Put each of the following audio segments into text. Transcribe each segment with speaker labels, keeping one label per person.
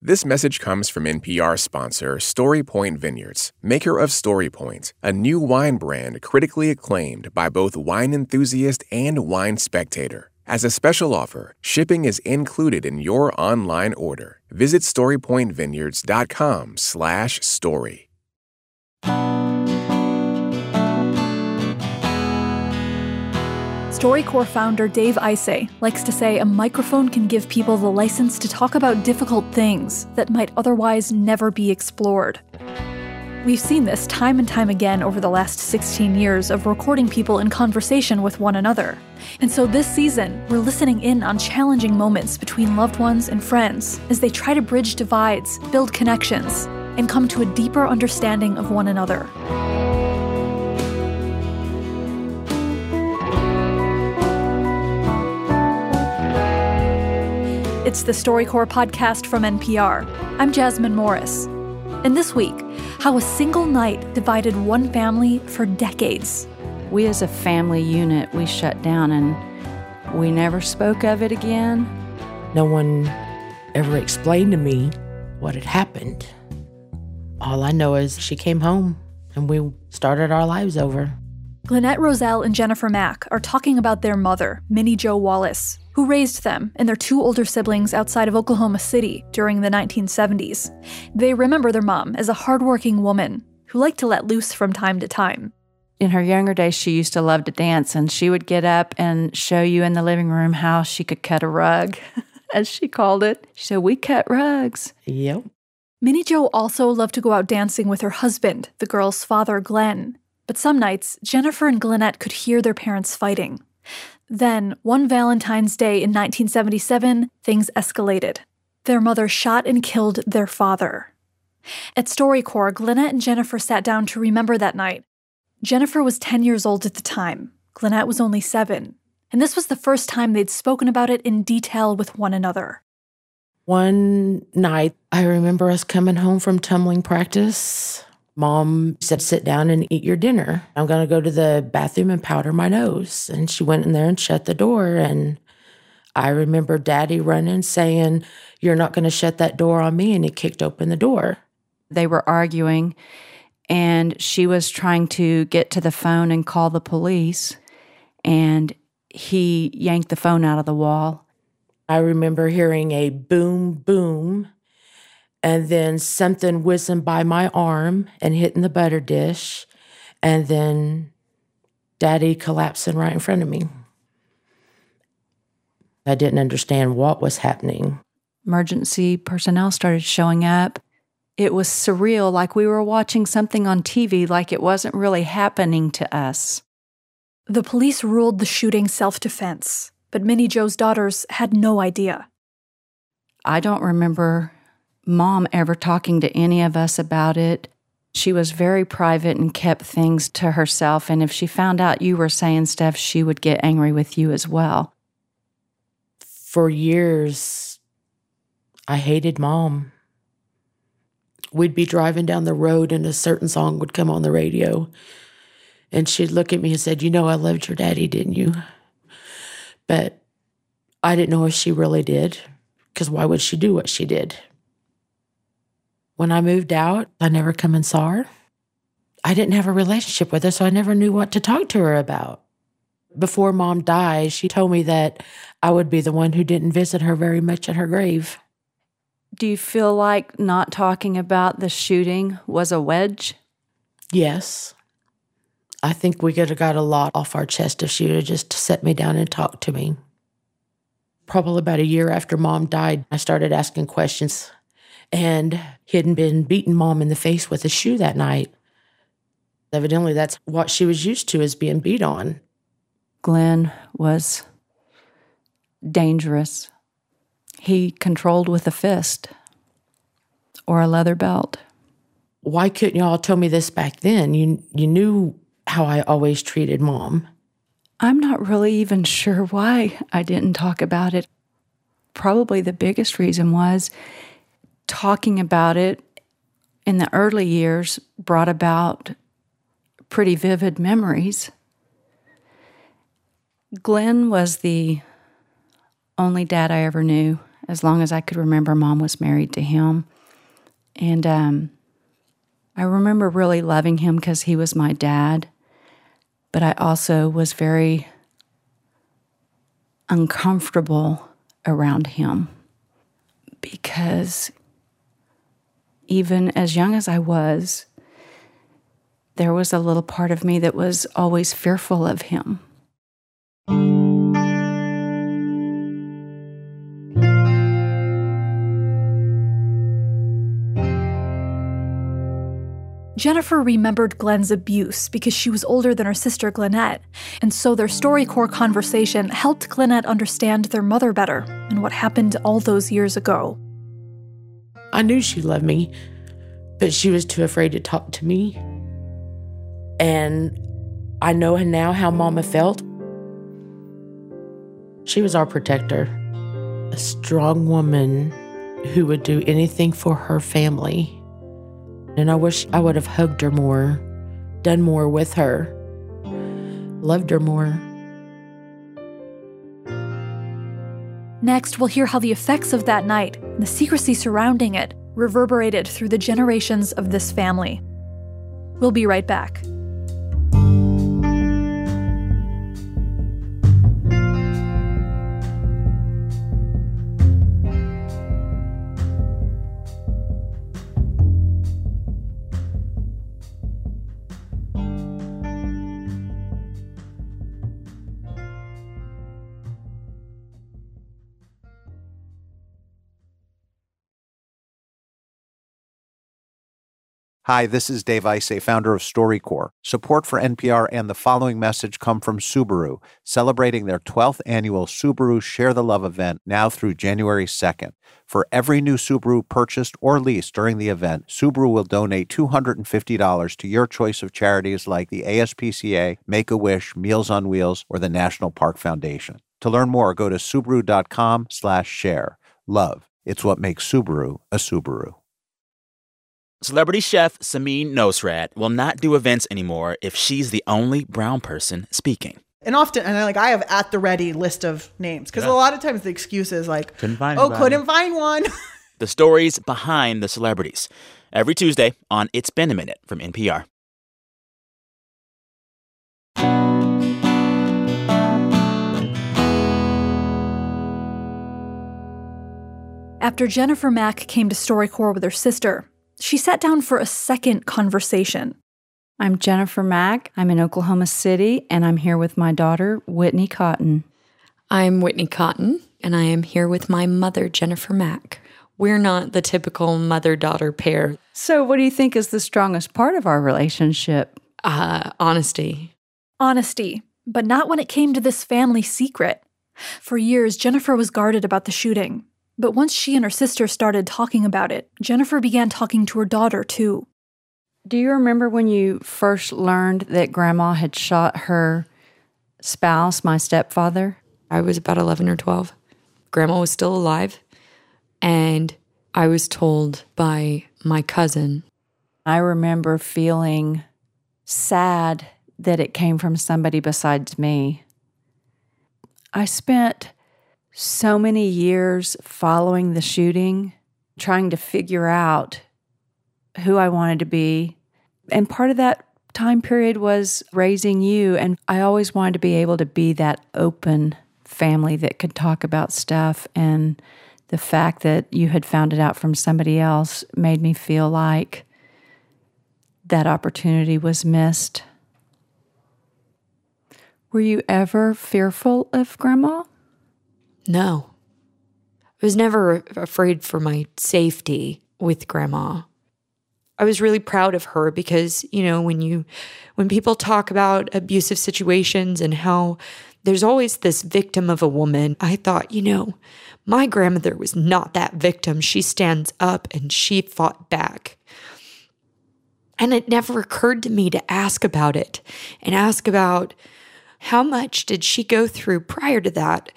Speaker 1: This message comes from NPR sponsor StoryPoint Vineyards, maker of StoryPoint, a new wine brand critically acclaimed by both wine enthusiast and wine spectator. As a special offer, shipping is included in your online order. Visit storypointvineyards.com/story.
Speaker 2: StoryCorps founder Dave Isay likes to say a microphone can give people the license to talk about difficult things that might otherwise never be explored. We've seen this time and time again over the last 16 years of recording people in conversation with one another. And so this season, we're listening in on challenging moments between loved ones and friends as they try to bridge divides, build connections, and come to a deeper understanding of one another. It's the StoryCorps podcast from NPR. I'm Jasmine Morris. And this week, how a single night divided one family for decades.
Speaker 3: We as a family unit, we shut down and we never spoke of it again.
Speaker 4: No one ever explained to me what had happened. All I know is she came home and we started our lives over.
Speaker 2: Glennette Roselle and Jennifer Mack are talking about their mother, Minnie Jo Wallace, who raised them and their two older siblings outside of Oklahoma City during the 1970s. They remember their mom as a hardworking woman who liked to let loose from time to time.
Speaker 3: In her younger days, she used to love to dance, and she would get up and show you in the living room how she could cut a rug, as she called it. She said, We cut rugs.
Speaker 4: Yep.
Speaker 2: Minnie Jo also loved to go out dancing with her husband, the girl's father, Glenn. But some nights, Jennifer and Glennette could hear their parents fighting. Then, one Valentine's Day in 1977, things escalated. Their mother shot and killed their father. At StoryCorps, Glennette and Jennifer sat down to remember that night. Jennifer was 10 years old at the time. Glennette was only seven. And this was the first time they'd spoken about it in detail with one another.
Speaker 4: One night, I remember us coming home from tumbling practice. Mom said, sit down and eat your dinner. I'm going to go to the bathroom and powder my nose. And she went in there and shut the door. And I remember daddy running, saying, You're not going to shut that door on me. And he kicked open the door.
Speaker 3: They were arguing, and she was trying to get to the phone and call the police. And he yanked the phone out of the wall.
Speaker 4: I remember hearing a boom, boom and then something whizzing by my arm and hitting the butter dish, and then daddy collapsing right in front of me. I didn't understand what was happening.
Speaker 3: Emergency personnel started showing up. It was surreal, like we were watching something on TV, like it wasn't really happening to us.
Speaker 2: The police ruled the shooting self defense, but Minnie Joe's daughters had no idea.
Speaker 3: I don't remember mom ever talking to any of us about it. She was very private and kept things to herself. And if she found out you were saying stuff, she would get angry with you as well.
Speaker 4: For years, I hated mom. We'd be driving down the road and a certain song would come on the radio. And she'd look at me and said, You know, I loved your daddy, didn't you? But I didn't know if she really did, because why would she do what she did? When I moved out, I never come and saw her. I didn't have a relationship with her, so I never knew what to talk to her about. Before mom died, she told me that I would be the one who didn't visit her very much at her grave.
Speaker 3: Do you feel like not talking about the shooting was a wedge?
Speaker 4: Yes. I think we could have got a lot off our chest if she would have just set me down and talked to me. Probably about a year after mom died, I started asking questions and he had been beating mom in the face with a shoe that night. Evidently, that's what she was used to, is being beat on.
Speaker 3: Glenn was dangerous. He controlled with a fist or a leather belt.
Speaker 4: Why couldn't y'all tell me this back then? You you knew how I always treated mom.
Speaker 3: I'm not really even sure why I didn't talk about it. Probably the biggest reason was talking about it in the early years brought about pretty vivid memories. Glenn was the only dad I ever knew As long as I could remember, mom was married to him. And um, I remember really loving him because he was my dad. But I also was very uncomfortable around him because even as young as I was, there was a little part of me that was always fearful of him.
Speaker 2: Jennifer remembered Glenn's abuse because she was older than her sister Glennette, and so their StoryCorps conversation helped Glennette understand their mother better and what happened all those years ago.
Speaker 4: I knew she loved me, but she was too afraid to talk to me. And I know now how Mama felt. She was our protector, a strong woman who would do anything for her family. And I wish I would have hugged her more, done more with her, loved her more.
Speaker 2: Next, we'll hear how the effects of that night, and the secrecy surrounding it, reverberated through the generations of this family. We'll be right back.
Speaker 5: Hi, this is Dave Isay, founder of StoryCorps. Support for NPR and the following message come from Subaru, celebrating their 12th annual Subaru Share the Love event now through January 2nd. For every new Subaru purchased or leased during the event, Subaru will donate $250 to your choice of charities like the ASPCA, Make a Wish, Meals on Wheels, or the National Park Foundation. To learn more, go to subaru.com/share. Love, it's what makes Subaru a Subaru.
Speaker 6: Celebrity chef Samin Nosrat will not do events anymore if she's the only brown person speaking.
Speaker 7: And often, and I, like I have at the ready list of names because
Speaker 6: Yeah.
Speaker 7: a lot of times the excuse is like,
Speaker 6: Couldn't find
Speaker 7: oh,
Speaker 6: anybody."
Speaker 7: couldn't find one.
Speaker 6: The stories behind the celebrities. Every Tuesday on It's Been a Minute from NPR.
Speaker 2: After Jennifer Mack came to StoryCorps with her sister, she sat down for a second conversation.
Speaker 3: I'm Jennifer Mack. I'm in Oklahoma City, and I'm here with my daughter, Whitney Cotton.
Speaker 8: I'm Whitney Cotton, and I am here with my mother, Jennifer Mack. We're not the typical mother daughter pair.
Speaker 3: So, what do you think is the strongest part of our relationship?
Speaker 8: Uh, honesty.
Speaker 2: Honesty, but not when it came to this family secret. For years, Jennifer was guarded about the shooting. But once she and her sister started talking about it, Jennifer began talking to her daughter too.
Speaker 3: Do you remember when you first learned that grandma had shot her spouse, my stepfather?
Speaker 8: I was about 11 or 12. Grandma was still alive, and I was told by my cousin.
Speaker 3: I remember feeling sad that it came from somebody besides me. I spent so many years following the shooting, trying to figure out who I wanted to be. And part of that time period was raising you. And I always wanted to be able to be that open family that could talk about stuff. And the fact that you had found it out from somebody else made me feel like that opportunity was missed. Were you ever fearful of grandma?
Speaker 8: No. I was never afraid for my safety with grandma. I was really proud of her because, you know, when you when people talk about abusive situations and how there's always this victim of a woman, I thought, you know, my grandmother was not that victim. She stands up and she fought back. And it never occurred to me to ask about it and ask about how much did she go through prior to that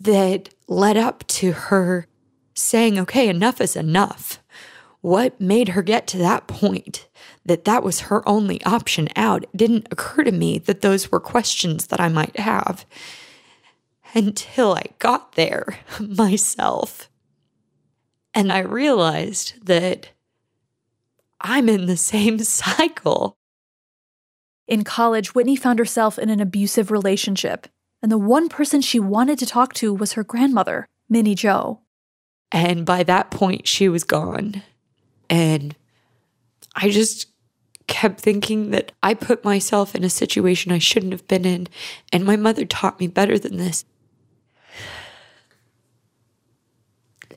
Speaker 8: that led up to her saying, okay, enough is enough. What made her get to that point that that was her only option out? It didn't occur to me that those were questions that I might have. until I got there myself. And I realized that I'm in the same cycle.
Speaker 2: In college, Whitney found herself in an abusive relationship, and the one person she wanted to talk to was her grandmother, Minnie Joe.
Speaker 8: And by that point, she was gone. And I just kept thinking that I put myself in a situation I shouldn't have been in, and my mother taught me better than this.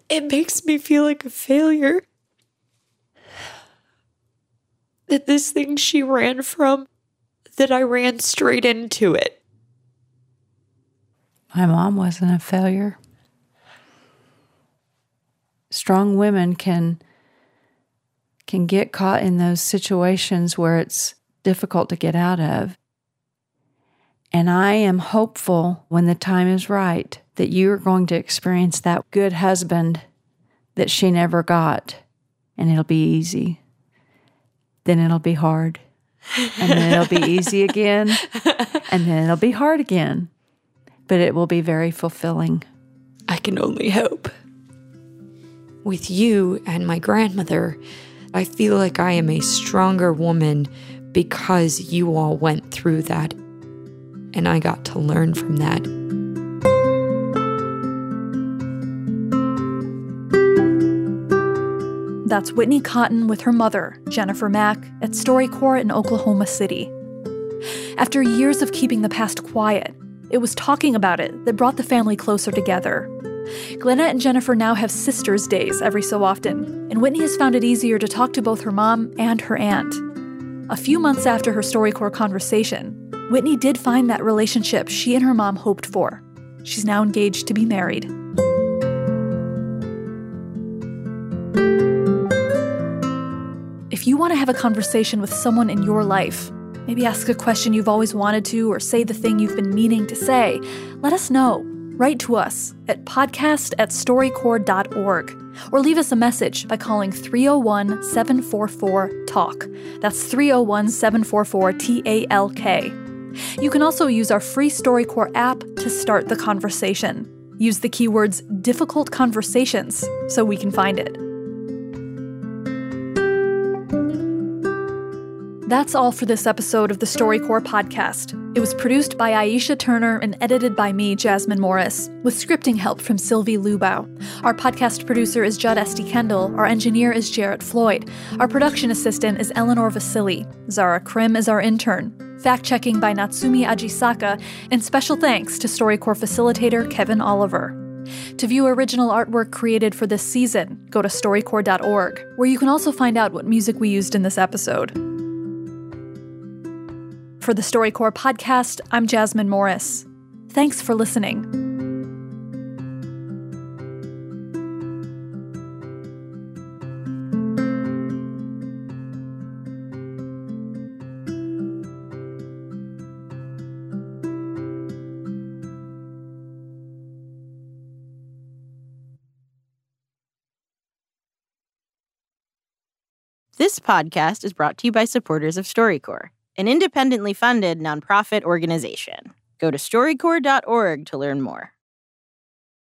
Speaker 8: It makes me feel like a failure. That this thing she ran from, that I ran straight into it.
Speaker 3: My mom wasn't a failure. Strong women can can get caught in those situations where it's difficult to get out of. And I am hopeful when the time is right that you are going to experience that good husband that she never got, and it'll be easy. Then it'll be hard. And then it'll be easy again. And then it'll be hard again. But it will be very fulfilling.
Speaker 8: I can only hope. With you and my grandmother, I feel like I am a stronger woman because you all went through that. And I got to learn from that.
Speaker 2: That's Whitney Cotton with her mother, Jennifer Mack, at StoryCorps in Oklahoma City. After years of keeping the past quiet, it was talking about it that brought the family closer together. Glennette and Jennifer now have sisters' days every so often, and Whitney has found it easier to talk to both her mom and her aunt. A few months after her StoryCorps conversation, Whitney did find that relationship she and her mom hoped for. She's now engaged to be married. If you want to have a conversation with someone in your life, maybe ask a question you've always wanted to or say the thing you've been meaning to say, let us know. Write to us at podcast at storycorps.org or leave us a message by calling 301 744 TALK. That's 301 744 T A L K. You can also use our free StoryCorps app to start the conversation. Use the keywords difficult conversations so we can find it. That's all for this episode of the StoryCorps podcast. It was produced by Aisha Turner and edited by me, Jasmine Morris, with scripting help from Sylvie Lubow. Our podcast producer is Jud Esty-Kendall. Our engineer is Jarrett Floyd. Our production assistant is Eleanor Vasili. Zara Krim is our intern. Fact checking by Natsumi Ajisaka, and special thanks to StoryCorps facilitator Kevin Oliver. To view original artwork created for this season, go to storycorps.org, where you can also find out what music we used in this episode. For the StoryCorps podcast, I'm Jasmine Morris. Thanks for listening.
Speaker 9: This podcast is brought to you by supporters of StoryCorps, an independently funded nonprofit organization. Go to storycorps.org to learn more.